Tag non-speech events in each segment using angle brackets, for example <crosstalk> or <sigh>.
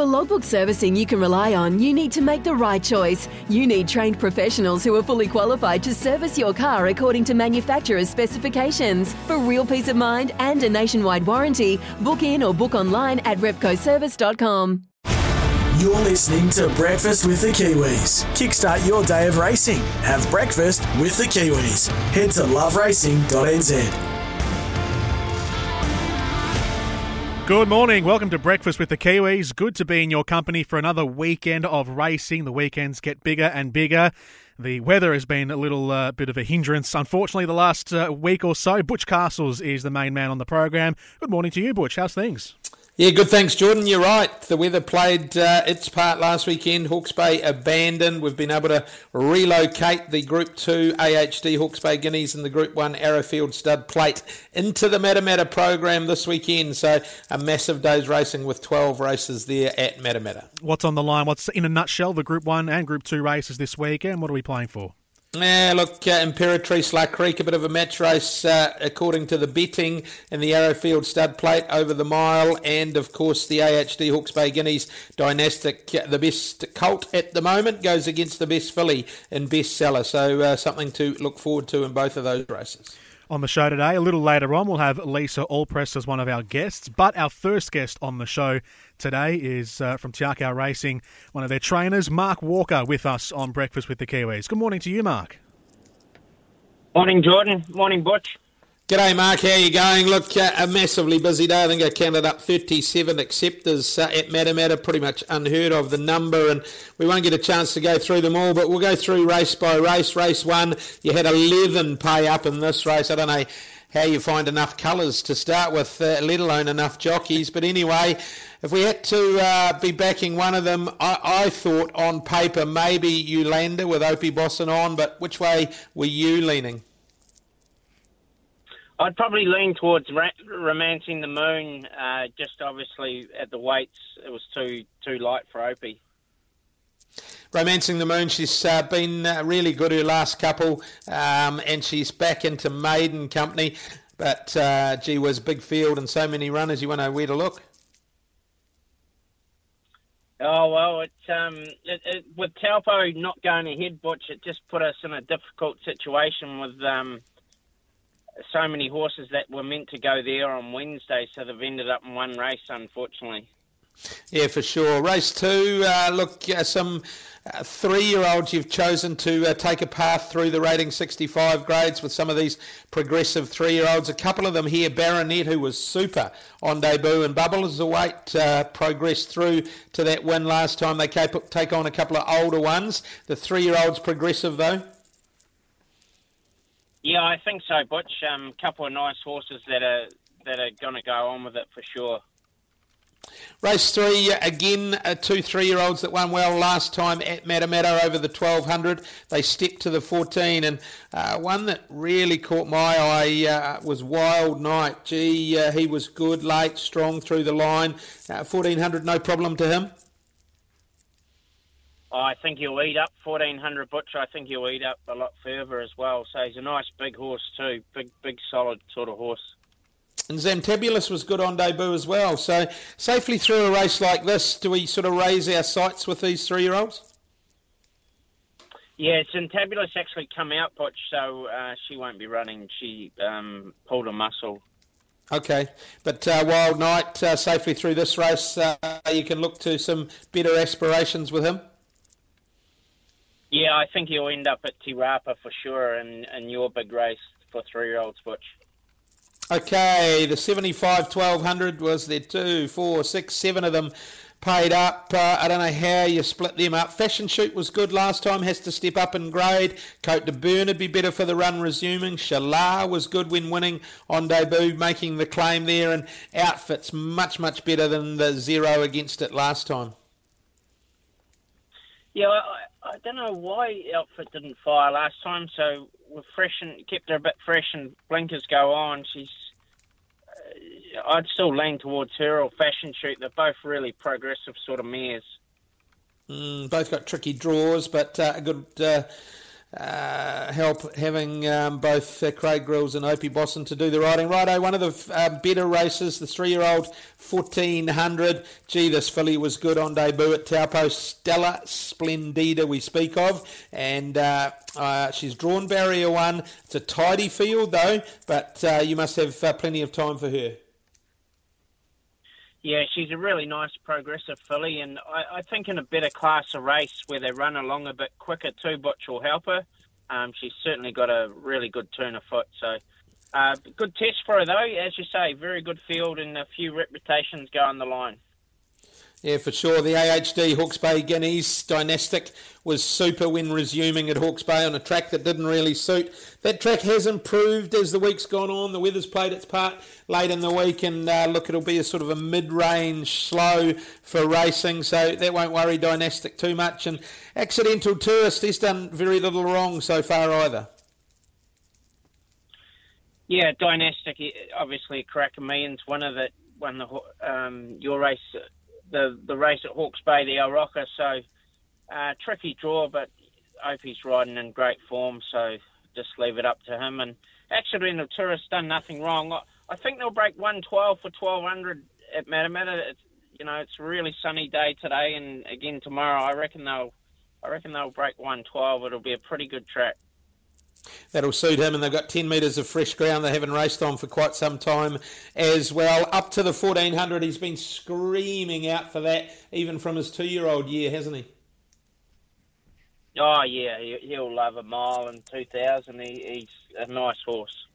For logbook servicing you can rely on, you need to make the right choice. You need trained professionals who are fully qualified to service your car according to manufacturer's specifications. For real peace of mind and a nationwide warranty, book in or book online at repcoservice.com. You're listening to Breakfast with the Kiwis. Kickstart your day of racing. Have breakfast with the Kiwis. Head to loveracing.nz. Good morning. Welcome to Breakfast with the Kiwis. Good to be in your company for another weekend of racing. The weekends get bigger and bigger. The weather has been a little uh, bit of a hindrance, unfortunately, the last uh, week or so. Butch Castles is the main man on the program. Good morning to you, Butch. How's things? Yeah, good. Thanks, Jordan. You're right. The weather played uh, its part last weekend. Hawke's Bay abandoned. We've been able to relocate the Group 2 AHD Hawke's Bay Guineas and the Group 1 Arrowfield Stud Plate into the Matamata program this weekend. So a massive day's racing with 12 races there at Matamata. What's on the line? What's in a nutshell the Group 1 and Group 2 races this weekend? What are we playing for? Yeah, look, uh, Imperatrice La Crique, a bit of a match race uh, according to the betting in the Arrowfield Stud Plate over the mile, and of course the AHD Hawke's Bay Guineas Dynastic, uh, the best colt at the moment, goes against the best filly in bestseller. So uh, something to look forward to in both of those races on the show today. A little later on, we'll have Lisa Allpress as one of our guests. But our first guest on the show today is uh, from Te Akau Racing, one of their trainers, Mark Walker, with us on Breakfast with the Kiwis. Good morning to you, Mark. Morning, Jordan. Morning, Butch. G'day, Mark. How you going? Look, uh, a massively busy day. I think I counted up 37 acceptors uh, at Matamata, pretty much unheard of the number, and we won't get a chance to go through them all, but we'll go through race by race. Race one, you had 11 pay up in this race. I don't know how you find enough colours to start with, uh, let alone enough jockeys, but anyway, if we had to uh, be backing one of them, I, I, thought on paper maybe Yolanda with Opie Bosson on, but which way were you leaning? I'd probably lean towards ra- romancing the moon. Uh, just obviously at the weights, it was too too light for Opie. Romancing the Moon, she's uh, been uh, really good her last couple, um, and she's back into maiden company. But uh, gee whiz, big field and so many runners. You want to know where to look? Oh well, it's um, it, it, with Taupo not going ahead, Butch, it just put us in a difficult situation with um, so many horses that were meant to go there on Wednesday, so they've ended up in one race, unfortunately. Yeah, for sure. Race two, uh, look, uh, some uh, three-year-olds you've chosen to uh, take a path through the rating 65 grades with some of these progressive three-year-olds. A couple of them here, Baronet, who was super on debut, and Bubble Bubbles the weight uh, progressed through to that win last time. They take on a couple of older ones. The three-year-olds progressive, though. Yeah, I think so, Butch. A um, couple of nice horses that are that are going to go on with it for sure. Race three, again, uh, two three year olds that won well last time at Matamata over the 1200. They stepped to the 14, and uh, one that really caught my eye uh, was Wild Knight. Gee, uh, he was good, late, strong through the line. 1400, uh, no problem to him. I think he'll eat up 1400 Butch. I think he'll eat up a lot further as well. So he's a nice big horse too. Big, big, solid sort of horse. And Zantabulous was good on debut as well. So safely through a race like this, do we sort of raise our sights with these three-year-olds? Yeah, Zantabulous actually come out, Butch, so uh, she won't be running. She um, pulled a muscle. Okay, but uh, Wild Knight uh, safely through this race, uh, you can look to some better aspirations with him. Yeah, I think he'll end up at Te Rapa for sure in, in your big race for three year olds, Butch. Okay, the 75 1200 was there two, four, six, seven of them paid up. Uh, I don't know how you split them up. Fashion Shoot was good last time, has to step up in grade. Cote de Burn would be better for the run resuming. Shalar was good when winning on debut, making the claim there. And Outfit's much, much better than the zero against it last time. Yeah, I, I don't know why Outfit didn't fire last time. So we're fresh and kept her a bit fresh, and blinkers go on. She's. Uh, I'd still lean towards her or Fashion Shoot. They're both really progressive sort of mares. Mm, both got tricky draws, but uh, a good. Uh, uh, help having um, both uh, Craig Grylls and Opie Bosson to do the riding. Righto, one of the uh, better races, the three-year-old 1400. Gee, this filly was good on debut at Taupo. Stella Splendida we speak of, and uh, uh, she's drawn barrier one. It's a tidy field though, but uh, you must have plenty of time for her. Yeah, she's a really nice progressive filly, and I, I, think in a better class of race where they run along a bit quicker too, Butch will help her. Um, she's certainly got a really good turn of foot, so uh, good test for her though. As you say, very good field and a few reputations go on the line. Yeah, for sure. The AHD Hawke's Bay Guineas dynastic was super when resuming at Hawke's Bay on a track that didn't really suit. That track has improved as the week's gone on. The weather's played its part late in the week, and uh, look, it'll be a sort of a mid-range slow for racing, so that won't worry Dynastic too much. And Accidental Tourist, he's done very little wrong so far either. Yeah, Dynastic, obviously a Karaka Millions winner that won the um, your race the the race at Hawke's Bay, the Oroka. So uh, tricky draw, but Opie's riding in great form. So just leave it up to him. And Accidental Tourist done nothing wrong. I, I think they'll break 112 for 1200 at Matamata. It's, you know, it's a really sunny day today, and again tomorrow. I reckon they'll, I reckon they'll break 112. It'll be a pretty good track. That'll suit him, and they've got 10 metres of fresh ground they haven't raced on for quite some time as well. Up to the 1400, he's been screaming out for that, even from his two year old year, hasn't he? Oh, yeah, he'll love a mile and 2000. He, he's a nice horse.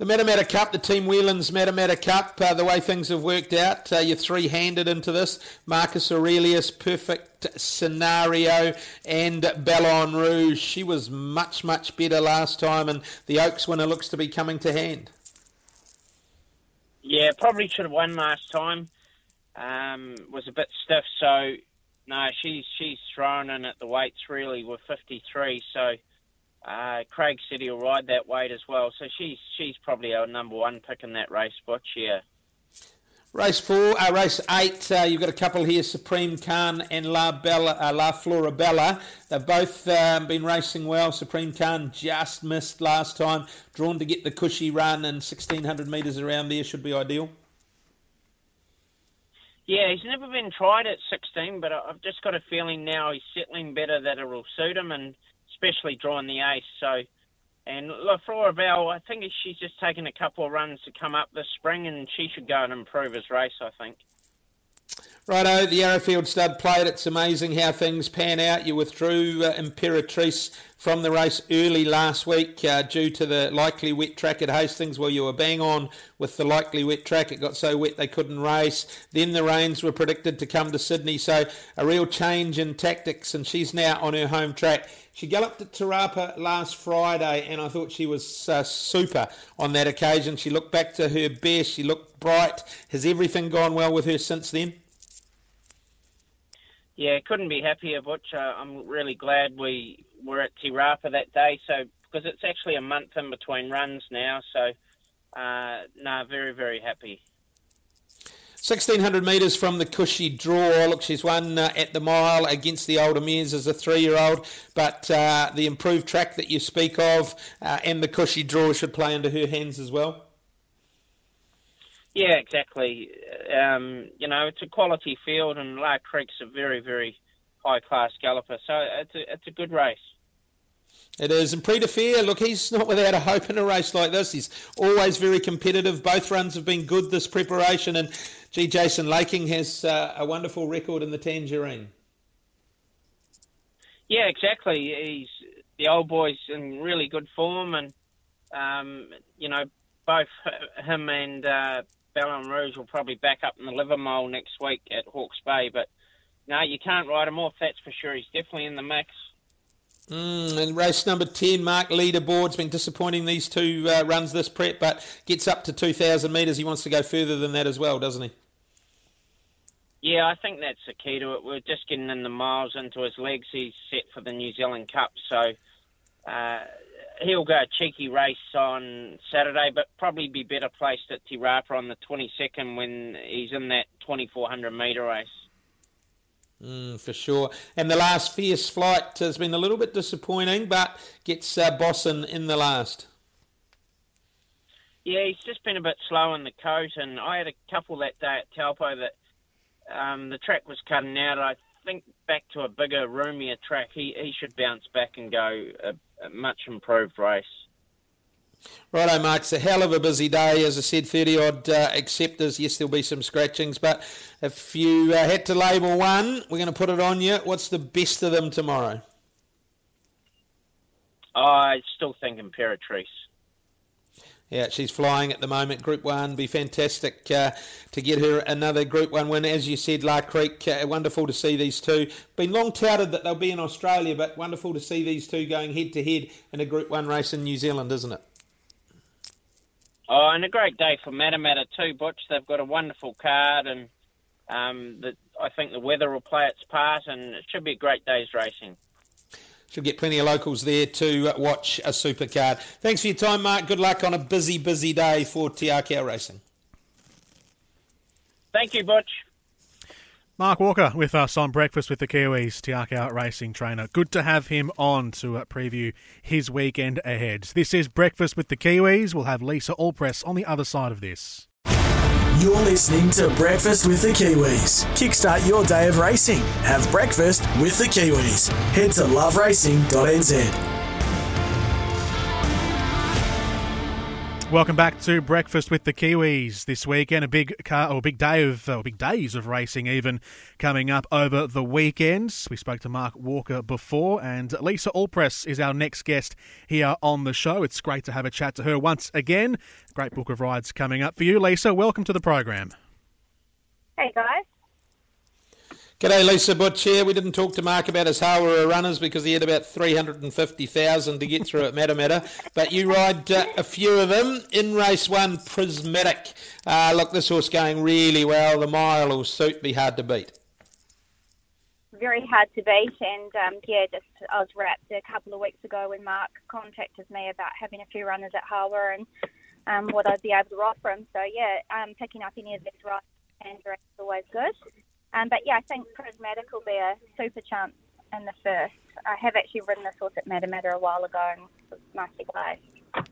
The Matamata Cup, the Team Whelan's Matamata Cup, uh, the way things have worked out, uh, you're three-handed into this. Marcus Aurelius, perfect scenario, and Ballon Rouge. She was much, much better last time, and the Oaks winner looks to be coming to hand. Yeah, probably should have won last time. Um, was a bit stiff, so no, she's she's thrown in at the weights really with 53, so uh, Craig said he'll ride that weight as well, so she's she's probably our number one pick in that race, Butch. Yeah. Race four, uh, race eight. Uh, you've got a couple here: Supreme Khan and La Bella, uh, La Florabella. They've both um, been racing well. Supreme Khan just missed last time, drawn to get the cushy run, and 1600 metres around there should be ideal. Yeah, he's never been tried at 16, but I've just got a feeling now he's settling better that it'll suit him and especially drawing the ace. So, and La Bell, I think she's just taken a couple of runs to come up this spring, and she should go and improve his race. I think. Righto, the Arrowfield stud played. It's amazing how things pan out. You withdrew uh, Imperatrice from the race early last week uh, due to the likely wet track at Hastings. Well, you were bang on with the likely wet track. It got so wet they couldn't race. Then the rains were predicted to come to Sydney, so a real change in tactics, and she's now on her home track. She galloped at Te Rapa last Friday, and I thought she was uh, super on that occasion. She looked back to her best. She looked bright. Has everything gone well with her since then? Yeah, couldn't be happier, Butch. Uh, I'm really glad we were at Te Rapa that day. So because it's actually a month in between runs now. So uh, no, very very happy. 1600 metres from the cushy draw. Look, she's won uh, at the mile against the older mares as a three year old, but uh, the improved track that you speak of uh, and the cushy draw should play into her hands as well. Yeah, exactly. Um, you know, it's a quality field, and La Crique's a very, very high class galloper, so it's a, it's a good race. It is. And Prix Fer, look, he's not without a hope in a race like this. He's always very competitive. Both runs have been good this preparation. And, gee, Jason Laking has uh, a wonderful record in the Tangerine. Yeah, exactly. He's the old boy's in really good form. And, um, you know, both him and uh, Ballon Rouge will probably back up in the Livamol next week at Hawke's Bay. But no, you can't ride him off, that's for sure. He's definitely in the mix. Mm, and race number 10, Mark Leaderboard's been disappointing these two uh, runs this prep, but gets up to 2,000 metres. He wants to go further than that as well, doesn't he? Yeah, I think that's the key to it. We're just getting in the miles into his legs. He's set for the New Zealand Cup, so uh, he'll go a cheeky race on Saturday, but probably be better placed at Te Rapa on the 22nd when he's in that 2400 metre race. Mm, for sure. And the last fierce flight has been a little bit disappointing, but gets uh, Bosson in the last. Yeah, he's just been a bit slow in the coat, and I had a couple that day at Taupo that um, the track was cutting out. I think back to a bigger, roomier track, he, he should bounce back and go a, a much improved race. Righto, Mark. It's a hell of a busy day. As I said, 30 odd uh, acceptors. Yes, there'll be some scratchings, but if you uh, had to label one, we're going to put it on you. What's the best of them tomorrow? I still think Imperatrice. Yeah, she's flying at the moment. Group One, be fantastic uh, to get her another Group One win. As you said, La Crique, uh, wonderful to see these two. Been long touted that they'll be in Australia, but wonderful to see these two going head to head in a Group One race in New Zealand, isn't it? Oh, and a great day for Matamata too, Butch. They've got a wonderful card, and um, the, I think the weather will play its part, and it should be a great day's racing. Should get plenty of locals there to watch a supercard. Thanks for your time, Mark. Good luck on a busy, busy day for Akau Racing. Thank you, Butch. Mark Walker with us on Breakfast with the Kiwis, Te Akau Racing Trainer. Good to have him on to uh, preview his weekend ahead. This is Breakfast with the Kiwis. We'll have Lisa Allpress on the other side of this. You're listening to Breakfast with the Kiwis. Kickstart your day of racing. Have breakfast with the Kiwis. Head to loveracing.nz. Welcome back to Breakfast with the Kiwis this weekend. A big car or big day of or big days of racing even coming up over the weekend. We spoke to Mark Walker before, and Lisa Allpress is our next guest here on the show. It's great to have a chat to her once again. Great book of rides coming up for you, Lisa. Welcome to the program. Hey guys. G'day, Lisa Butch here. We didn't talk to Mark about his Hawera runners because he had about 350,000 to get through at Matamata. But you ride uh, a few of them. In race one, Prismatic. Uh, look, this horse going really well. The mile will suit be hard to beat. Very hard to beat. And um, yeah, just I was wrapped a couple of weeks ago when Mark contacted me about having a few runners at Hawera and um, what I'd be able to offer him. So yeah, um, picking up any of these rides and is always good. Um, but yeah, I think Prismatic will be a super chance in the first. I have actually ridden this horse at Matamata a while ago and it was nicely placed.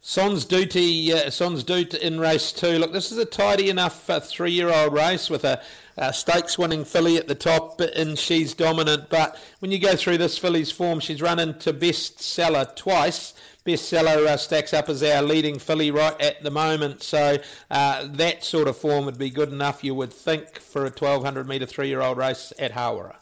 Sons Duty, uh, Sons Dut in race two. Look, this is a tidy enough uh, three-year-old race with a, a stakes-winning filly at the top, and she's dominant. But when you go through this filly's form, she's run into bestseller twice bestseller uh, stacks up as our leading filly right at the moment. So uh, that sort of form would be good enough, you would think, for a 1200 metre three year old race at Hawera.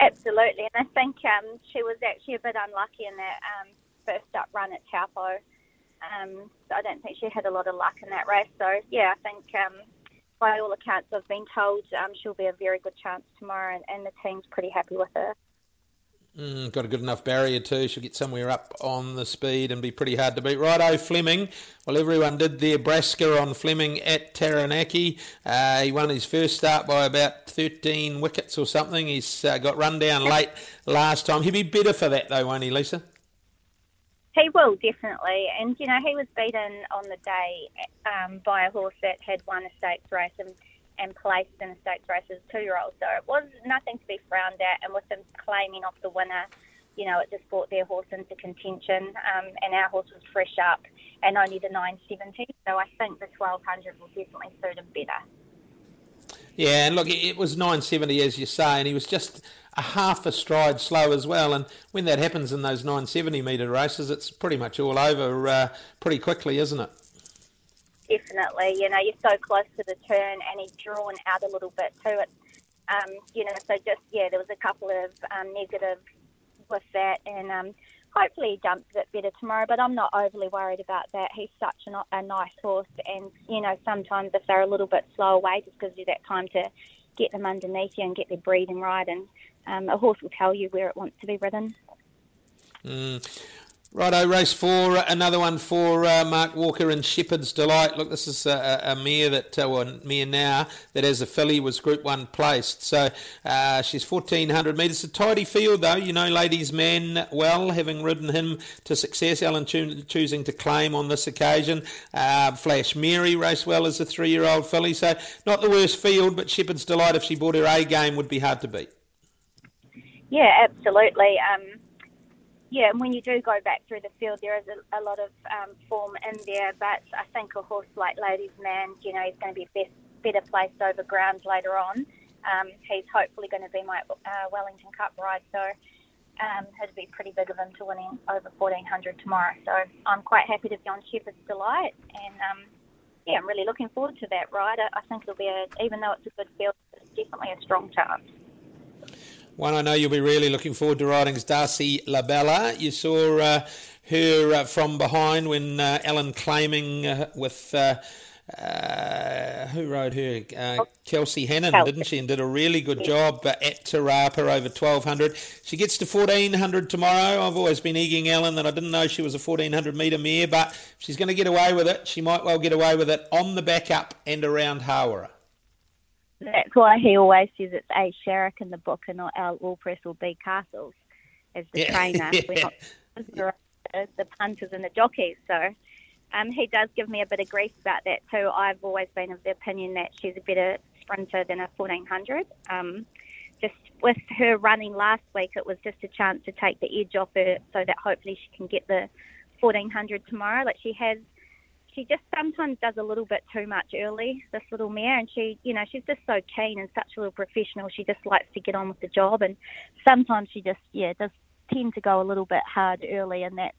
Absolutely, and I think um, she was actually a bit unlucky in that um, first up run at Taupo. Um, so I don't think she had a lot of luck in that race. So yeah, I think um, by all accounts I've been told um, she'll be a very good chance tomorrow, and, and the team's pretty happy with her. Mm, got a good enough barrier too. She'll get somewhere up on the speed and be pretty hard to beat. Righto, Fleming. Well, everyone did their Brasker on Fleming at Taranaki. Uh, he won his first start by about 13 wickets or something. He's uh, got run down late last time. He'll be better for that though, won't he, Lisa? He will definitely, and you know he was beaten on the day um, by a horse that had won a stakes race and and placed in a stakes race as two year old. So it was nothing to be frowned at. And with them claiming off the winner, you know, it just brought their horse into contention. Um, and our horse was fresh up and only the 970. So I think the 1200 will definitely suit him better. Yeah, and look, it was 970 as you say, and he was just a half a stride slow as well. And when that happens in those 970 metre races, it's pretty much all over uh, pretty quickly, isn't it? Definitely. You know, you're so close to the turn, and he's drawn out a little bit too. It, um, you know, so just yeah, there was a couple of um, negatives with that, and um, hopefully he jumps a bit better tomorrow. But I'm not overly worried about that. He's such a, nice horse, and you know, sometimes if they're a little bit slow away, just gives you that time to get them underneath you and get their breathing right, and um, a horse will tell you where it wants to be ridden. Mm. Righto, race four, another one for uh, Mark Walker and Shepherd's Delight. Look, this is a, a mare that, uh, well, mare now, that as a filly was Group 1 placed. So uh, she's 1400 metres. A tidy field, though. You know, ladies' man well, having ridden him to success. Allan cho- choosing to claim on this occasion. Uh, Flash Mary raced well as a three year old filly. So not the worst field, but Shepherd's Delight, if she bought her A game, would be hard to beat. Yeah, absolutely. Um, yeah, and when you do go back through the field, there is a, a lot of um, form in there. But I think a horse like Ladies Man, you know, he's going to be best, better placed over ground later on. Um, he's hopefully going to be my uh, Wellington Cup ride, so um, it'd be pretty big of him to winning over 1400 tomorrow. So I'm quite happy to be on Shepherd's Delight, and um, yeah, I'm really looking forward to that ride. I, I think it'll be a, even though it's a good field, it's definitely a strong chance. One I know you'll be really looking forward to riding is Darcy Labella. You saw uh, her uh, from behind when uh, Allan claiming uh, with. Uh, uh, who rode her? Kelsey Hannon, Kelsey. didn't she? And did a really good job at Te Rapa over 1200. She gets to 1400 tomorrow. I've always been egging Allan that I didn't know she was a 1400 metre mare, but if she's going to get away with it, she might well get away with it on the back up and around Hawera. That's why he always says it's A. Sharrock in the book and not Al Allpress or B. Castles as the yeah. trainer. <laughs> We're not the punters and the jockeys. So um, he does give me a bit of grief about that too. I've always been of the opinion that she's a better sprinter than a 1400. Um, just with her running last week, it was just a chance to take the edge off her so that hopefully she can get the 1400 tomorrow. Like she has she just sometimes does a little bit too much early, this little mare, and she, you know, she's just so keen and such a little professional. She just likes to get on with the job, and sometimes she just, yeah, does tend to go a little bit hard early, and that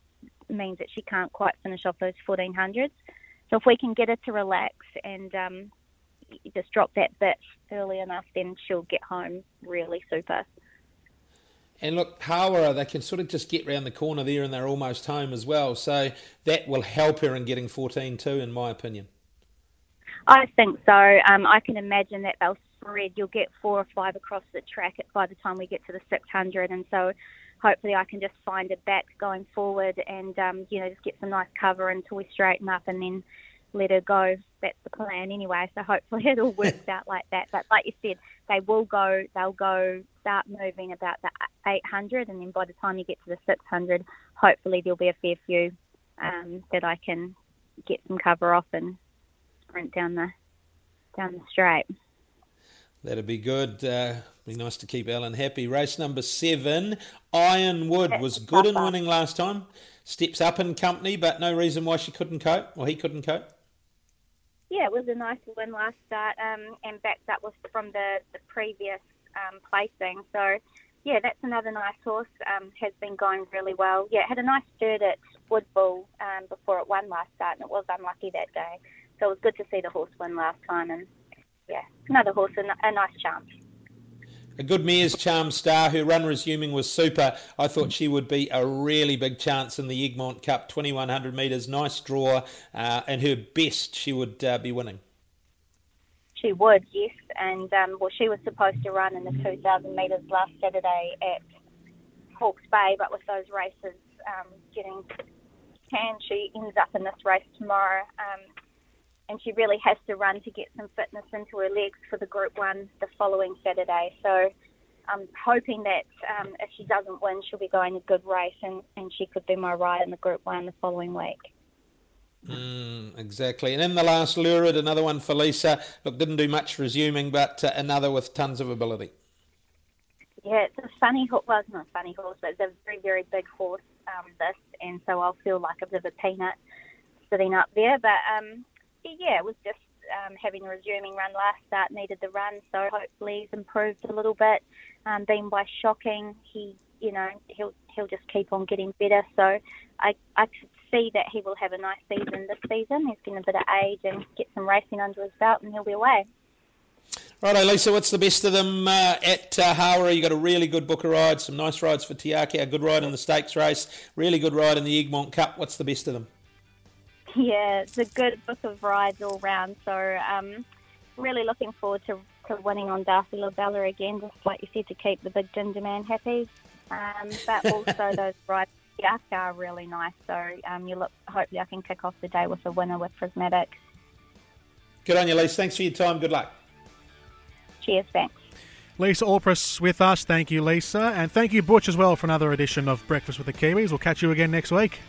means that she can't quite finish off those 1400s. So if we can get her to relax and um, just drop that bit early enough, then she'll get home really super. And look, Hawera, they can sort of just get round the corner there and they're almost home as well. So that will help her in getting 14 too, in my opinion. I think so. Um, I can imagine that they'll spread. You'll get four or five across the track by the time we get to the 600. And so hopefully I can just find a back going forward and, um, you know, just get some nice cover until we straighten up and then let her go. That's the plan anyway. So hopefully <laughs> it all works <laughs> out like that. But like you said, they will go. They'll go start moving about the 800, and then by the time you get to the 600, hopefully there'll be a fair few um, that I can get some cover off and sprint down the down the straight. That'd be good. Uh, be nice to keep Allan happy. Race number seven, Ironwood was good in winning last time. Steps up in company, but no reason why she couldn't cope or he couldn't cope yeah, it was a nice win last start um, and backed up with from the, the previous um, placing. So, yeah, that's another nice horse. Um, has been going really well. Yeah, had a nice third at Woodville um, before it won last start, and it was unlucky that day. So it was good to see the horse win last time, and yeah, another horse, a, a nice chance a good mare's charm star. Her run resuming was super. I thought she would be a really big chance in the Egmont Cup, 2100 metres, nice draw, uh, and her best she would uh, be winning. She would, yes, and um, well, she was supposed to run in the 2000 metres last Saturday at Hawke's Bay, but with those races um, getting canned, she ends up in this race tomorrow. Um, and she really has to run to get some fitness into her legs for the Group One the following Saturday. So I'm hoping that um, if she doesn't win, she'll be going a good race, and, and she could be my ride in the Group One the following week. Mm, exactly. And in the last lurid, another one for Lisa. Look, didn't do much resuming, but uh, another with tons of ability. Yeah, it's a funny horse. Well, it's not a funny horse, but it's a very, very big horse, um, this. And so I'll feel like a bit of a peanut sitting up there. But um, yeah, it was just um, having a resuming run last start, needed the run, so hopefully he's improved a little bit. Um, being by shocking, he, you know, he'll he'll just keep on getting better. So I I could see that he will have a nice season this season. He's getting a bit of age and get some racing under his belt, and he'll be away. Right, Lisa, what's the best of them uh, at uh, Hawera? You got a really good book of rides, some nice rides for Te Akau, a good ride in the stakes race, really good ride in the Egmont Cup. What's the best of them? Yeah, it's a good book of rides all round. So um, really looking forward to, to winning on Darcy Labella again, just like you said, to keep the big ginger man happy. Um, but also <laughs> those rides Duck are really nice. So um, you look. Hopefully, I can kick off the day with a winner with Prismatic. Good on you, Lisa. Thanks for your time. Good luck. Cheers, thanks. Lisa Allpress with us. Thank you, Lisa. And thank you, Butch, as well, for another edition of Breakfast with the Kiwis. We'll catch you again next week.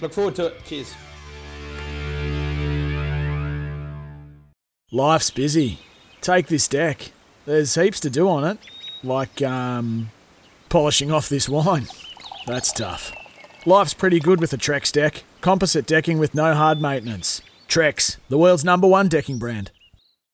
Look forward to it. Cheers. Life's busy. Take this deck. There's heaps to do on it, like um, polishing off this wine. That's tough. Life's pretty good with a Trex deck. Composite decking with no hard maintenance. Trex, the world's number one decking brand.